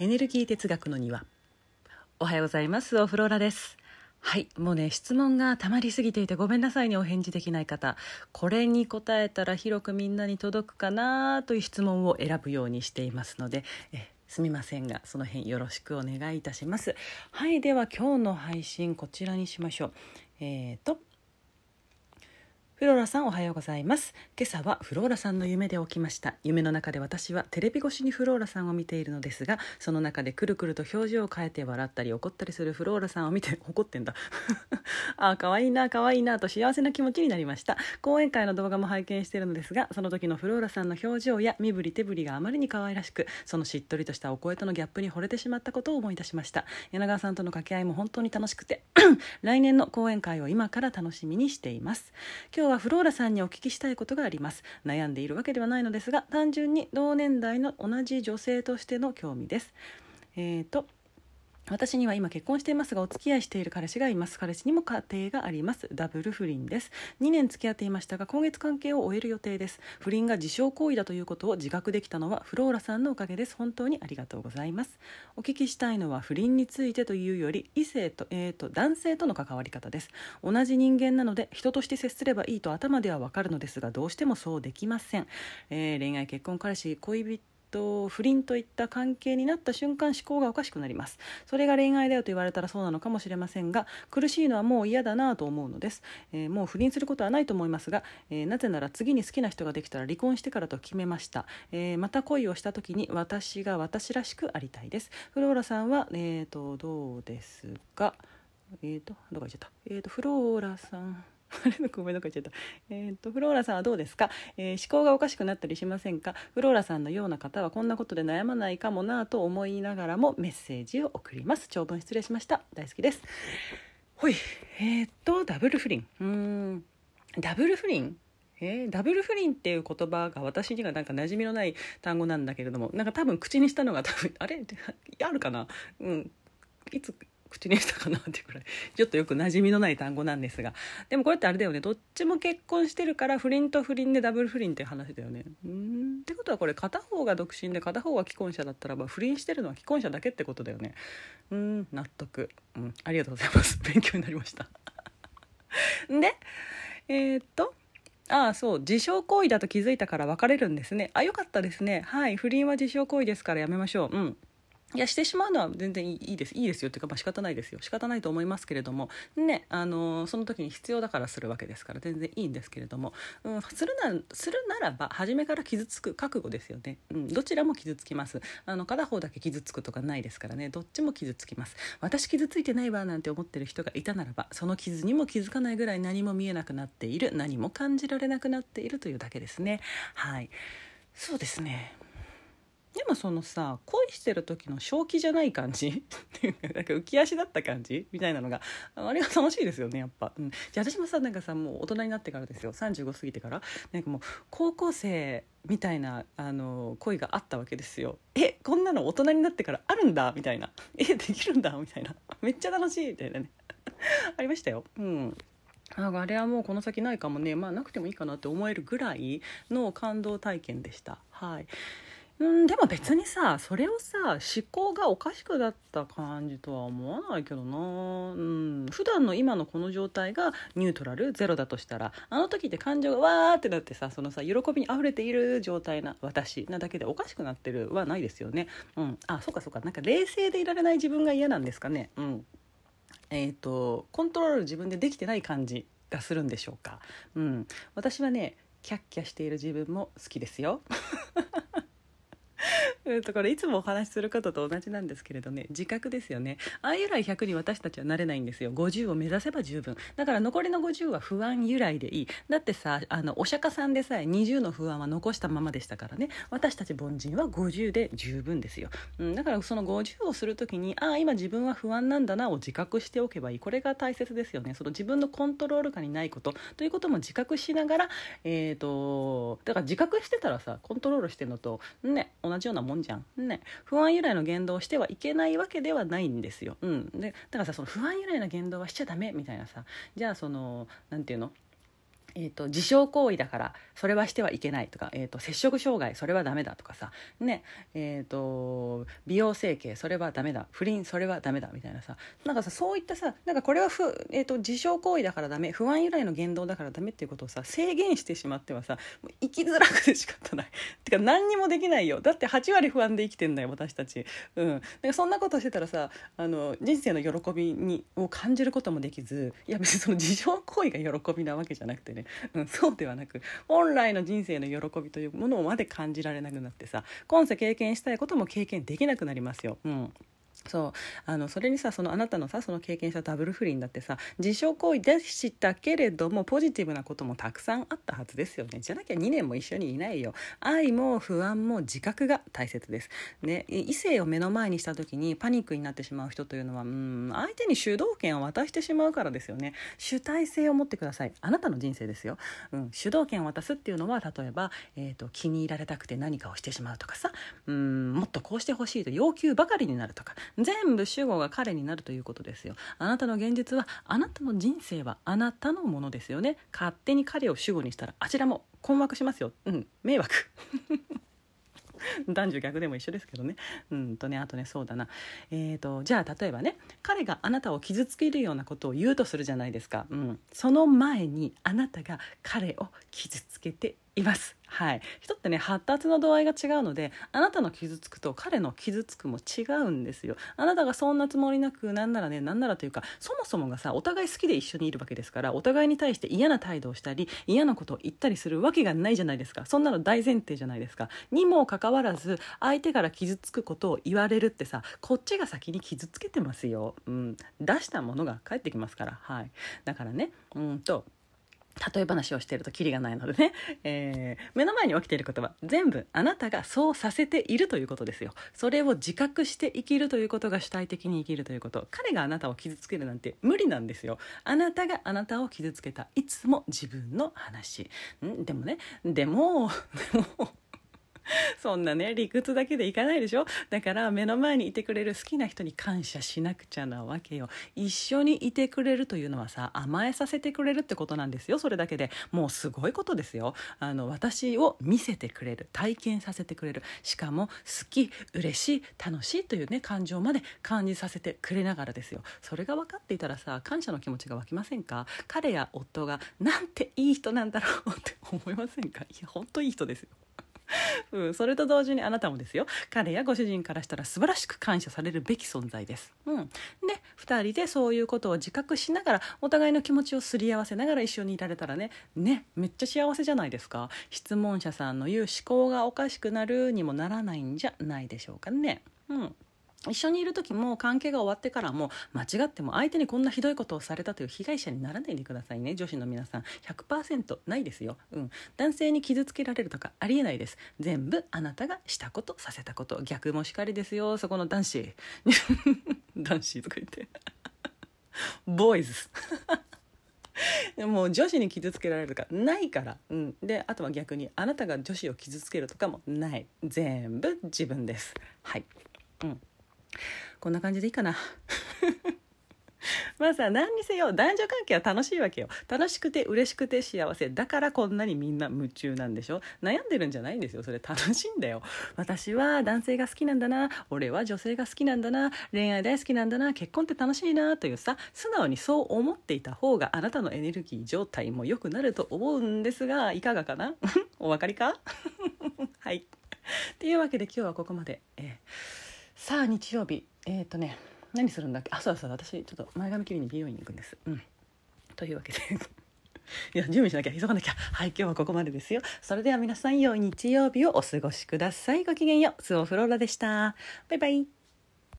エネルギー哲学の庭。おはようございます。オフローラです。はいもうね質問がたまりすぎていてごめんなさいねお返事できない方。これに答えたら広くみんなに届くかなという質問を選ぶようにしていますのでえすみませんがその辺よろしくお願いいたします。はいでは今日の配信こちらにしましょう。えーとフローラさんおはようございます。今朝はフローラさんの夢で起きました。夢の中で私はテレビ越しにフローラさんを見ているのですがその中でくるくると表情を変えて笑ったり怒ったりするフローラさんを見て 怒ってんだ。あ可愛いな可愛いなと幸せな気持ちになりました。講演会の動画も拝見しているのですがその時のフローラさんの表情や身振り手振りがあまりに可愛らしくそのしっとりとしたお声とのギャップに惚れてしまったことを思い出しました。柳川さんとの掛け合いも本当に楽しくて 来年の講演会を今から楽しみにしています。今日はフローラさんにお聞きしたいことがあります。悩んでいるわけではないのですが単純に同年代の同じ女性としての興味です。えーと私には今結婚していますがお付き合いしている彼氏がいます。彼氏にも家庭があります。ダブル不倫です。2年付き合っていましたが今月関係を終える予定です。不倫が自傷行為だということを自覚できたのはフローラさんのおかげです。本当にありがとうございます。お聞きしたいのは不倫についてというより異性と,、えーと、男性との関わり方です。同じ人間なので人として接すればいいと頭ではわかるのですがどうしてもそうできません、えー、恋愛結婚彼氏恋人と不倫といった関係になった瞬間思考がおかしくなります。それが恋愛だよと言われたらそうなのかもしれませんが苦しいのはもう嫌だなと思うのです、えー、もう不倫することはないと思いますが、えー、なぜなら次に好きな人ができたら離婚してからと決めました、えー、また恋をした時に私が私らしくありたいです。フローラさんはえーとどうですか？えーとどこ行っちゃった？えーとフローラさん。あれごめんどこ行っちゃった。えっ、ー、と、フローラさんはどうですか、えー、思考がおかしくなったりしませんか？フローラさんのような方はこんなことで悩まないかもなと思いながらもメッセージを送ります。長文失礼しました。大好きです。ほい。えっ、ー、と、ダブル不倫。うん。ダブル不倫？えー、ダブル不倫っていう言葉が私にはなんか馴染みのない単語なんだけれどもなんか多分口にしたのが多分あれあるかなうんいつ口にしたかなってくらい。ちょっとよく馴染みのない単語なんですが。でもこれってあれだよね。どっちも結婚してるから不倫と不倫でダブル不倫って話だよね。うん。ってことはこれ片方が独身で片方が既婚者だったらば不倫してるのは既婚者だけってことだよね。うん。納得、うん、ありがとうございます。勉強になりました。でえー、っと。ああそう。自傷行為だと気づいたから別れるんですね。あよかったですね。はい。不倫は自傷行為ですからやめましょう。うん。いやしてしまうのは全然いいです。いいですよっていうかまあ仕方ないですよ。仕方ないと思いますけれども。ねあのその時に必要だからするわけですから全然いいんですけれども、うん、するなするならば初めから傷つく覚悟ですよね、うん、どちらも傷つきます。あの片方だけ傷つくとかないですからね。どっちも傷つきます。私傷ついてないわなんて思ってる人がいたならばその傷にも気づかないぐらい何も見えなくなっている。何も感じられなくなっているというだけですね。はい。そうですね。でもそのさ恋してる時の正気じゃない感じ？っていうか浮き足だった感じ？みたいなのがあれが楽しいですよねやっぱ、うん、じゃ私もさなんかさもう大人になってからですよ。35過ぎてから。なんかもう高校生みたいなあの恋があったわけですよ。えこんなの大人になってからあるんだ？みたいな。えできるんだ？みたいな。めっちゃ楽しい！みたいなね。ありましたよ。うん。あれはもうこの先ないかもね。まあなくてもいいかなって思えるぐらいの感動体験でした。はい。うんでも別にさそれをさ思考がおかしくなった感じとは思わないけどな。うん普段の今のこの状態がニュートラルゼロだとしたらあの時って感情がわーってなってさそのさ喜びにあふれている状態な私なだけでおかしくなってるはないですよね。うんあそうかそうか。なんか冷静でいられない自分が嫌なんですかね。うん。えっ、ー、とコントロール自分でできてない感じがするんでしょうか。うん。私はねキャッキャしている自分も好きですよ。うんとこれいつもお話しすることと同じなんですけれどね。自覚ですよね。ああ由来100に私たちはなれないんですよ。50を目指せば十分。だから残りの50は不安由来でいい。だってさあのお釈迦さんでさえ20の不安は残したままでしたからね。私たち凡人は50で十分ですよ、うん、だからその50をする時にああ今自分は不安なんだなを自覚しておけばいい。これが大切ですよね。その自分のコントロール下にないこと。ということも自覚しながらえっ、ー、とだから自覚してたらさコントロールしてるのとね同同じようなもんじゃん。ね、不安由来の言動をしてはいけないわけではないんですよ。うん、でだからさその不安由来の言動はしちゃダメみたいなさじゃあその何て言うの？えーと、自傷行為だからそれはしてはいけないとか、えーと、摂食障害それはダメだとかさ、ねえーと、美容整形それはダメだ不倫それはダメだみたいなさなんかさそういったさなんかこれはふ、えー、と自傷行為だからダメ不安由来の言動だからダメっていうことをさ制限してしまってはさもう生きづらくて仕方ない。てか何にもできないよ。だって8割不安で生きてんだよ私たち、うん、かそんなことしてたらさあの人生の喜びにを感じることもできずいや別にその自傷行為が喜びなわけじゃなくてね。うん、そうではなく本来の人生の喜びというものまで感じられなくなってさ今世経験したいことも経験できなくなりますよ。うんそう。あのそれにさそのあなたのさその経験したダブル不倫だってさ自傷行為でしたけれどもポジティブなこともたくさんあったはずですよね。じゃなきゃ2年も一緒にいないよ。愛も不安も自覚が大切です、ね、異性を目の前にした時にパニックになってしまう人というのはうん相手に主導権を渡してしまうからですよね。主体性を持ってください。あなたの人生ですよ、うん、主導権を渡すっていうのは例えば、えーと、気に入られたくて何かをしてしまうとかさ。うんもっとこうしてほしいと要求ばかりになるとか。全部主語が彼になるということですよ。あなたの現実はあなたの人生はあなたのものですよね。勝手に彼を主語にしたらあちらも困惑しますよ。うん迷惑。男女逆でも一緒ですけどね。うんとねあとねそうだな。えーとじゃあ例えばね彼があなたを傷つけるようなことを言うとするじゃないですか、うん、その前にあなたが彼を傷つけています。はい、人ってね発達の度合いが違うのであなたの傷つくと彼の傷つくも違うんですよ。あなたがそんなつもりなくなんならねなんならというかそもそもがさお互い好きで一緒にいるわけですからお互いに対して嫌な態度をしたり嫌なことを言ったりするわけがないじゃないですか。そんなの大前提じゃないですか。にもかかわらず相手から傷つくことを言われるってさこっちが先に傷つけてますよ、うん、出したものが返ってきますから。はい。だからねうんと例え話をしてるとキリがないのでね、えー、目の前に起きていることは全部あなたがそうさせているということですよ。それを自覚して生きるということが主体的に生きるということ。彼があなたを傷つけるなんて無理なんですよ。あなたがあなたを傷つけた。いつも自分の話。ん？でもね。でもでも そんなね理屈だけでいかないでしょ？だから目の前にいてくれる好きな人に感謝しなくちゃなわけよ。一緒にいてくれるというのはさ甘えさせてくれるってことなんですよそれだけで。もうすごいことですよ。あの私を見せてくれる体験させてくれる。しかも好き嬉しい楽しいというね感情まで感じさせてくれながらですよ。それが分かっていたらさ感謝の気持ちが湧きませんか？彼や夫がなんていい人なんだろうって思いませんか？いや本当いい人ですよ。うん、それと同時にあなたもですよ。彼やご主人からしたら素晴らしく感謝されるべき存在です。うん、で2人でそういうことを自覚しながらお互いの気持ちをすり合わせながら一緒にいられたらねねめっちゃ幸せじゃないですか。質問者さんの言う思考がおかしくなるにもならないんじゃないでしょうかね。うん。一緒にいる時も関係が終わってからも間違っても相手にこんなひどいことをされたという被害者にならないでくださいね。女子の皆さん100%ないですよ、うん、男性に傷つけられるとかありえないです。全部あなたがしたことさせたこと。逆もしかりですよ。そこの男子。男子とか言って。ボーイズ。もう女子に傷つけられるとかないから、うん、であとは逆にあなたが女子を傷つけるとかもない。全部自分です。はい。うん。こんな感じでいいかな。まあさ何にせよ男女関係は楽しいわけよ。楽しくて嬉しくて幸せだからこんなにみんな夢中なんでしょ。悩んでるんじゃないんですよ。それ楽しいんだよ。私は男性が好きなんだな。俺は女性が好きなんだな。恋愛大好きなんだな。結婚って楽しいなというさ素直にそう思っていた方があなたのエネルギー状態も良くなると思うんですがいかがかな？お分かりか？はい。っていうわけで今日はここまで、えーさあ日曜日。えっ、ー、とね何するんだっけ？あそうそう私ちょっと前髪切りに美容院に行くんです。うん。というわけで。いや準備しなきゃ。急がなきゃ。はい今日はここまでですよ。それでは皆さん良い日曜日をお過ごしください。ごきげんよう。スオフローラでした。バイバイ。